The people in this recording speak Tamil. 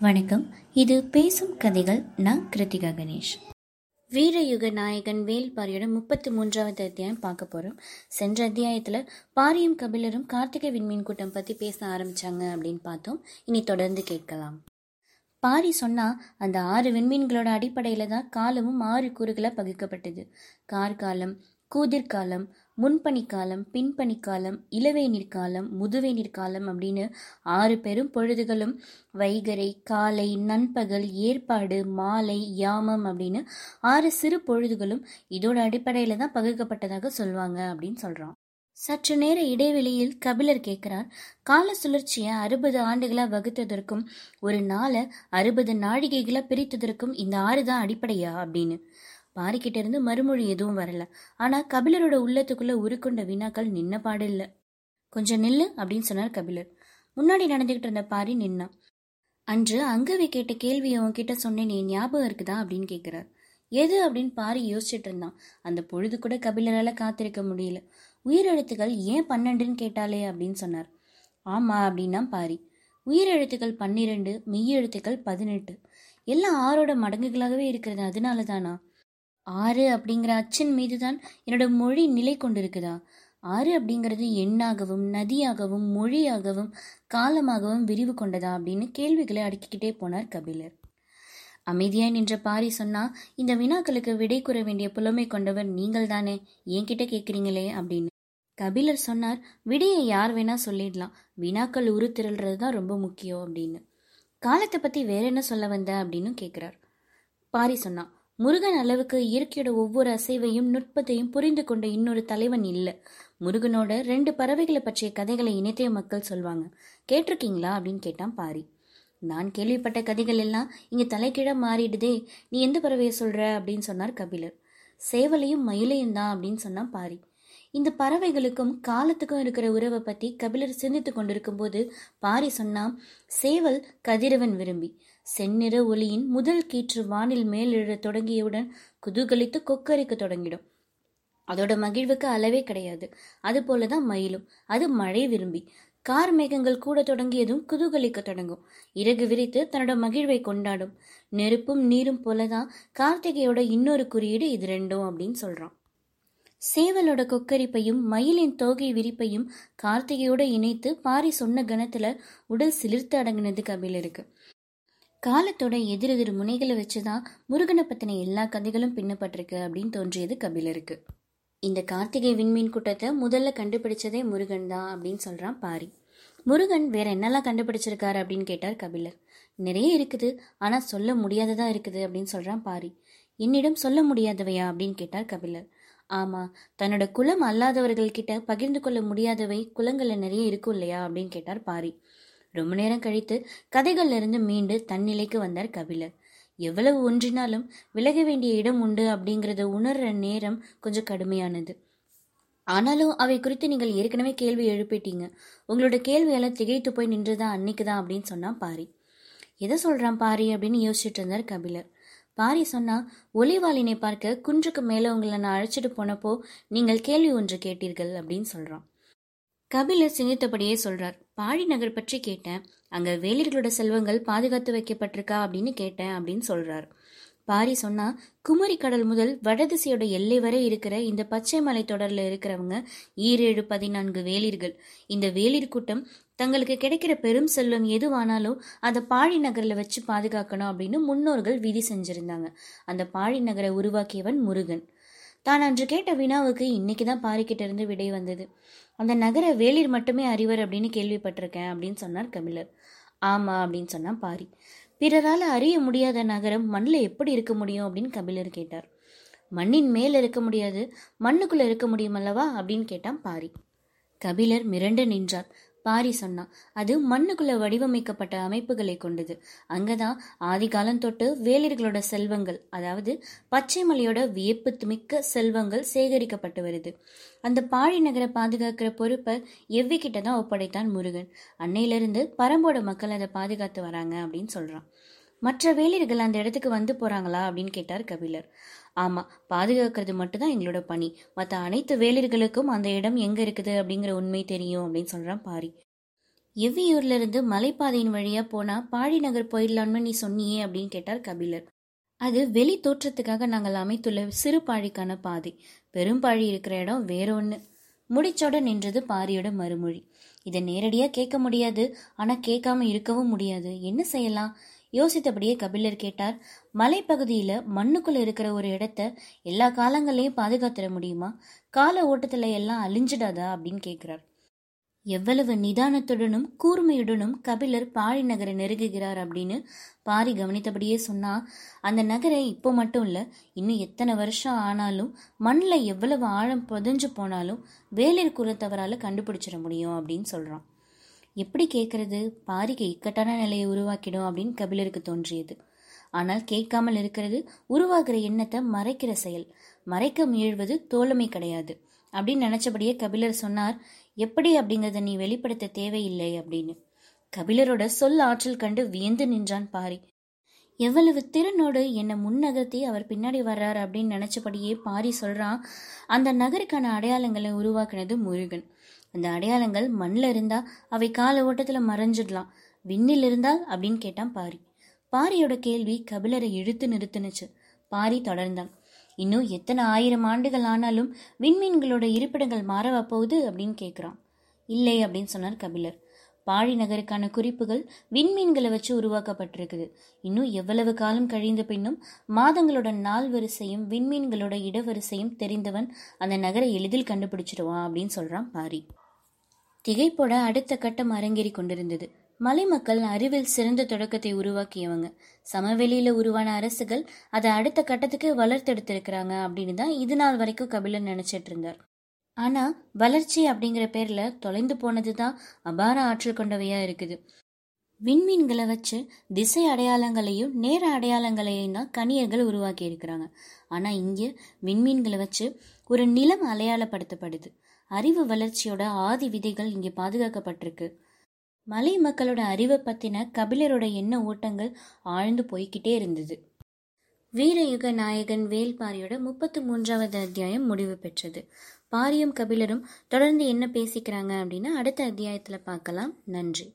வணக்கம். இது பேசும் கதைகள். நான் கிருத்திகா கணேஷ். வீரயுக நாயகன் வேல்பாரியோட முப்பத்தி மூன்றாவது அத்தியாயம் பார்க்க போகிறோம் சென்ற அத்தியாயத்தில் பாரியும் கபிலரும் கார்த்திகை விண்மீன் கூட்டம் பற்றி பேச ஆரம்பிச்சாங்க அப்படின்னு பார்த்தோம். இனி தொடர்ந்து கேட்கலாம். பாரி சொன்னா அந்த ஆறு விண்மீன்களோட அடிப்படையில் தான் காலமும் ஆறு கூறுகளாக பகுக்கப்பட்டது. கார்காலம் கூதிர்காலம் முன்பனிக்காலம் பின்பனிக்காலம் இளவேநீர் காலம் முதுவேநீர் காலம் அப்படின்னு ஆறு பெரும் பொழுதுகளும் வைகரை காலை நண்பகல் ஏற்பாடு மாலை யாமம் அப்படின்னு ஆறு சிறு பொழுதுகளும் இதோட அடிப்படையில் தான் பகுக்கப்பட்டதாக சொல்லுவாங்க அப்படின்னு சொல்கிறான் சற்று நேர இடைவெளியில் கபிலர் கேட்கிறார் கால சுழற்சியை அறுபது ஆண்டுகளா வகுத்ததற்கும் ஒரு நாளை அறுபது நாழிகைகளா பிரித்ததற்கும் இந்த ஆறு தான் அடிப்படையா? அப்படின்னு. பாரிக்கிட்ட இருந்து மறுமொழி எதுவும் வரல. ஆனா கபிலரோட உள்ளத்துக்குள்ள உருக்கொண்ட வினாக்கள் நின்ன பாடு இல்ல கொஞ்சம் நில்லு அப்படின்னு சொன்னார் கபிலர். முன்னாடி நடந்துகிட்டு இருந்த பாரி நின்னான் அன்று அங்கவி கேட்ட கேள்வியை உன்கிட்ட சொன்னேன் நீ ஞாபகம் இருக்குதா அப்படின்னு கேட்கிறார் எது அப்படின்னு பாரி யோசிச்சுட்டு இருந்தான். அந்த பொழுது கூட கபிலரால காத்திருக்க முடியல. உயிரெழுத்துக்கள் ஏன் பன்னெண்டுன்னு கேட்டாலே அப்படின்னு சொன்னார். ஆமா அப்படின்னா பாரி. உயிரெழுத்துக்கள் பன்னிரெண்டு மெய்யெழுத்துக்கள் பதினெட்டு. எல்லாம் ஆறோட மடங்குகளாகவே இருக்கிறது அதனால தானா ஆறு அப்படிங்கிற அச்சின் மீதுதான் என்னோட மொழி நிலை கொண்டிருக்குதா? ஆறு அப்படிங்கிறது எண்ணாகவும் நதியாகவும் மொழியாகவும் காலமாகவும் விரிவு கொண்டதா அப்படின்னு கேள்விகளை அடுக்கிக்கிட்டே போனார் கபிலர். அமைதியாய் நின்ற பாரி சொன்னா இந்த வினாக்களுக்கு விடை கூற வேண்டிய புலமை கொண்டவர் நீங்கள் தானே? என்கிட்ட கேட்குறீங்களே அப்படின்னு. கபிலர் சொன்னார் விடையை யார் வேணா சொல்லிடலாம். வினாக்கள் உருத்திரல்றது தான் ரொம்ப முக்கியம் அப்படின்னு. காலத்தை பத்தி வேற என்ன சொல்ல வந்த? அப்படின்னு கேட்குறார் பாரி சொன்னான் முருகன் அளவுக்கு இயற்கையோட ஒவ்வொரு அசைவையும் நுட்பத்தையும் புரிந்து கொண்ட இன்னொரு தலைவன் இல்லை. முருகனோட ரெண்டு பறவைகளை பற்றிய கதைகளை இணைத்தே மக்கள் சொல்வாங்க. கேட்டிருக்கீங்களா அப்படின்னு கேட்டான் பாரி. நான் கேள்விப்பட்ட கதைகள் எல்லாம் இங்க தலைக்கீழ மாறிடுதே. நீ எந்த பறவையை சொல்ற அப்படின்னு சொன்னார் கபிலர். சேவலையும் மயிலையும் தான் அப்படின்னு சொன்னான் பாரி. இந்த பறவைகளுக்கும் காலத்துக்கும் இருக்கிற உறவை பத்தி கபிலர் சிந்தித்து கொண்டிருக்கும் போது பாரி சொன்னான் சேவல் கதிரவன் விரும்பி. செந்நிற ஒளியின் முதல் கீற்று வானில் மேலெழத் தொடங்கியவுடன் குதூகலித்து கொக்கரிக்க தொடங்கிடும். அதோட மகிழ்வுக்கு அளவே கிடையாது. அது போலதான் மயிலும். அது மழை விரும்பி. கார் மேகங்கள் கூட தொடங்கியதும் குதூகலிக்க தொடங்கும். இறகு விரித்து தன்னோட மகிழ்வை கொண்டாடும். நெருப்பும் நீரும் போலதான் கார்த்திகையோட இன்னொரு குறியீடு இது ரெண்டும் அப்படின்னு சொல்றான். சேவலோட கொக்கரிப்பையும் மயிலின் தோகை விரிப்பையும் கார்த்திகையோட இணைத்து பாரி சொன்ன கணத்துல உடல் சிலிர்த்து அடங்கினது கபிலருக்கு. காலத்தோட எதிரெதிர் முனைகளை வச்சுதான் முருகனை பத்தின எல்லா கதைகளும் பின்னப்பட்டிருக்கு அப்படின்னு தோன்றியது கபிலருக்கு. இந்த கார்த்திகை விண்மீன் கூட்டத்தை முதல்ல கண்டுபிடிச்சதே முருகன் தான் அப்படின்னு சொல்றான் பாரி. முருகன் வேற என்னெல்லாம் கண்டுபிடிச்சிருக்காரு அப்படின்னு கேட்டார் கபிலர். நிறைய இருக்குது ஆனா சொல்ல முடியாததா இருக்குது அப்படின்னு சொல்றான் பாரி. என்னிடம் சொல்ல முடியாதவையா அப்படின்னு கேட்டார் கபிலர். ஆமா தன்னோட குலம் அல்லாதவர்கள் கிட்ட பகிர்ந்து கொள்ள முடியாதவை குலங்கள்ல நிறைய இருக்கும் இல்லையா அப்படின்னு கேட்டார் பாரி. ரொம்ப நேரம் கழித்து கதைகளிலிருந்து மீண்டு தன்னிலைக்கு வந்தார் கபிலர். எவ்வளவு ஒன்றினாலும் விலக வேண்டிய இடம் உண்டு அப்படிங்கறத உணர்ற நேரம் கொஞ்சம் கடுமையானது. ஆனாலும் அவை குறித்து நீங்கள் ஏற்கனவே கேள்வி எழுப்பிட்டீங்க. உங்களோட கேள்வியெல்லாம் திகைத்து போய் நின்றுதா அன்னைக்கு தான் அப்படின்னு சொன்னா பாரி. எதை சொல்றான் பாரி அப்படின்னு யோசிச்சுட்டு இருந்தார் கபிலர். பாரி சொன்னா ஒளிவாளினை பார்க்க குன்றுக்கு மேல உங்களை நான் அழைச்சிட்டு போனப்போ நீங்கள் கேள்வி ஒன்று கேட்டீர்கள் அப்படின்னு சொல்றான். கபிலர் சிந்தித்தபடியே சொல்றார். பாடி நகர் பற்றி கேட்டேன். அங்க வேலிர்களோட செல்வங்கள் பாதுகாத்து வைக்கப்பட்டிருக்கா அப்படின்னு கேட்டேன் அப்படின்னு சொல்றார். பாரி சொன்னா குமரி கடல் முதல் வடதிசையோட எல்லை வரை இருக்கிற இந்த பச்சை மலை தொடர்ல இருக்கிறவங்க ஈரேழு பதினான்கு வேலிர்கள். இந்த வேலிர் கூட்டம் தங்களுக்கு கிடைக்கிற பெரும் செல்வம் எதுவானாலும் அதை பாழி நகரில் வச்சு பாதுகாக்கணும் அப்படின்னு முன்னோர்கள் விதி செஞ்சிருந்தாங்க. அந்த பாழி நகரை உருவாக்கியவன் முருகன். தான் அன்று கேட்ட வினாவுக்கு இன்னைக்கு தான் பாரிக்கிட்ட இருந்து விடை வந்தது. அந்த நகர வேளிர் மட்டுமே அறிவர் அப்படின்னு கேள்விப்பட்டிருக்கேன் அப்படின்னு சொன்னார் கபிலர். ஆமா அப்படின்னு சொன்னா பாரி. பிறரால் அறிய முடியாத நகரம் மண்ணில் எப்படி இருக்க முடியும் அப்படின்னு கபிலர் கேட்டார். மண்ணின் மேல் இருக்க முடியாது மண்ணுக்குள்ள இருக்க முடியும் அல்லவா அப்படின்னு கேட்டான் பாரி. கபிலர் மிரண்டு நின்றார். பாரி சொன்னான். அது மண்ணுக்குள்ள வடிவமைக்கப்பட்ட அமைப்புகளை கொண்டது. அங்கதான் ஆதிகாலம் தொட்டு வேலிர்களோட செல்வங்கள் அதாவது பச்சை மலையோட வியப்பு மிக்க செல்வங்கள் சேகரிக்கப்பட்டு வருது. அந்த பாழி நகரை பாதுகாக்கிற பொறுப்பை எவ்விக்கிட்ட தான் ஒப்படைத்தான் முருகன். அன்னையிலிருந்து பரம்போட மக்கள் அதை பாதுகாத்து வராங்க அப்படின்னு சொல்றான். மற்ற வேலியர்கள் அந்த இடத்துக்கு வந்து போறாங்களா அப்படின்னு கேட்டார் கபிலர். ஆமாம் பாதுகாக்கிறது மட்டும்தான் எங்களோட பணி. மற்ற அனைத்து வேலியர்களுக்கும் அந்த இடம் எங்கே இருக்குது அப்படிங்கிற உண்மை தெரியும் அப்படின்னு சொல்கிறான் பாரி. எவ்வியூர்லேருந்து மலைப்பாதையின் வழியாக போனால் பாடி நகர் போயிடலான்னு நீ சொன்னியே அப்படின்னு கேட்டார் கபிலர். அது வெளி தோற்றத்துக்காக நாங்கள் அமைத்துள்ள சிறு பாழிக்கான பாதை. பெரும்பாழி இருக்கிற இடம் வேற ஒன்று முடிச்சோட நின்றது பாரியோட மறுமொழி. இதை நேரடியாக கேட்க முடியாது ஆனால் கேட்காம இருக்கவும் முடியாது. என்ன செய்யலாம்? யோசித்தபடியே கபிலர் கேட்டார் மலைப்பகுதியில் மண்ணுக்குள்ள இருக்கிற ஒரு இடத்த எல்லா காலங்களையும் பாதுகாத்துட முடியுமா? கால ஓட்டத்துல எல்லாம் அழிஞ்சிடாதா? அப்படின்னு கேட்கிறார் எவ்வளவு நிதானத்துடனும் கூர்மையுடனும் கபிலர் பாரி நகரை நெருங்குகிறார் அப்படின்னு பாரி கவனித்தபடியே சொன்னா அந்த நகரை இப்போ மட்டும் இல்ல இன்னும் எத்தனை வருஷம் ஆனாலும் மண்ணில் எவ்வளவு ஆழம் புதஞ்சு போனாலும் வேலிற் குலத்தவரால கண்டுபிடிச்சிட முடியும் அப்படின்னு சொல்றான். எப்படி கேட்கறது பாரிக்கு இக்கட்டான நிலையை உருவாக்கிடும் அப்படின்னு கபிலருக்கு தோன்றியது. ஆனால் கேட்காமல் இருக்கிறது உருவாகிற எண்ணத்தை மறைக்கிற செயல். மறைக்க முயல்வது தோழமை கிடையாது. அப்படின்னு நினைச்சபடியே கபிலர் சொன்னார் எப்படி அப்படிங்கிறத நீ வெளிப்படுத்த தேவையில்லை அப்படின்னு. கபிலரோட சொல் ஆற்றல் கண்டு வியந்து நின்றான் பாரி. எவ்வளவு திறனோடு என்னை முன்னகர்த்தி அவர் பின்னாடி வர்றார் அப்படின்னு நினைச்சபடியே பாரி சொல்றான் அந்த நகருக்கான அடையாளங்களை உருவாக்குனது முருகன். அந்த அடையாளங்கள் மண்ணில் இருந்தா அவை கால ஓட்டத்தில் மறைஞ்சிடலாம். விண்ணில் இருந்தால் அப்படின்னு கேட்டான் பாரி. பாரியோட கேள்வி கபிலரை இழுத்து நிறுத்துனுச்சு. பாரி தொடர்ந்தான். இன்னும் எத்தனை ஆயிரம் ஆண்டுகள் ஆனாலும் விண்மீன்களோட இருப்பிடங்கள் மாறவா போகுது அப்படின்னு கேட்குறான் இல்லை அப்படின்னு சொன்னார் கபிலர். பாழி நகருக்கான குறிப்புகள் விண்மீன்களை வச்சு உருவாக்கப்பட்டிருக்குது. இன்னும் எவ்வளவு காலம் கழிந்த பின்னும் மாதங்களோட நாள் வரிசையும் விண்மீன்களோட இடவரிசையும் தெரிந்தவன் அந்த நகரை எளிதில் கண்டுபிடிச்சிடுவான் அப்படின்னு சொல்றான் பாரி. திகைப்போட அடுத்த கட்டம் அரங்கேறி கொண்டிருந்தது. மலை மக்கள் அறிவில் சிறந்த தொடக்கத்தை உருவாக்கியவங்க. சமவெளியில உருவான அரசுகள் அதை அடுத்த கட்டத்துக்கு வளர்த்தெடுத்திருக்கிறாங்க அப்படின்னு தான் இது நாள் வரைக்கும் கபிலன் நினைச்சிட்டு இருந்தார். ஆனா வளர்ச்சி அப்படிங்கிற பேர்ல தொலைந்து போனது தான் அபார ஆற்றல் கொண்டவையா இருக்குது. விண்மீன்களை வச்சு திசை அடையாளங்களையும் நேர அடையாளங்களையும் தான் கணியர்கள் உருவாக்கி இருக்கிறாங்க. ஆனா இங்கே விண்மீன்களை வச்சு ஒரு நிலம் அடையாளப்படுத்தப்படுது. அறிவு வளர்ச்சியோட ஆதி விதைகள் இங்கே பாதுகாக்கப்பட்டிருக்கு. மலை மக்களோட அறிவை பற்றின கபிலரோட எண்ண ஓட்டங்கள் ஆழ்ந்து போய்கிட்டே இருந்தது. வீரயுக நாயகன் வேல்பாரியோட முப்பத்து மூன்றாவது அத்தியாயம் முடிவு பெற்றது. பாரியும் கபிலரும் தொடர்ந்து என்ன பேசிக்கிறாங்க அப்படின்னா அடுத்த அத்தியாயத்தில் பார்க்கலாம். நன்றி.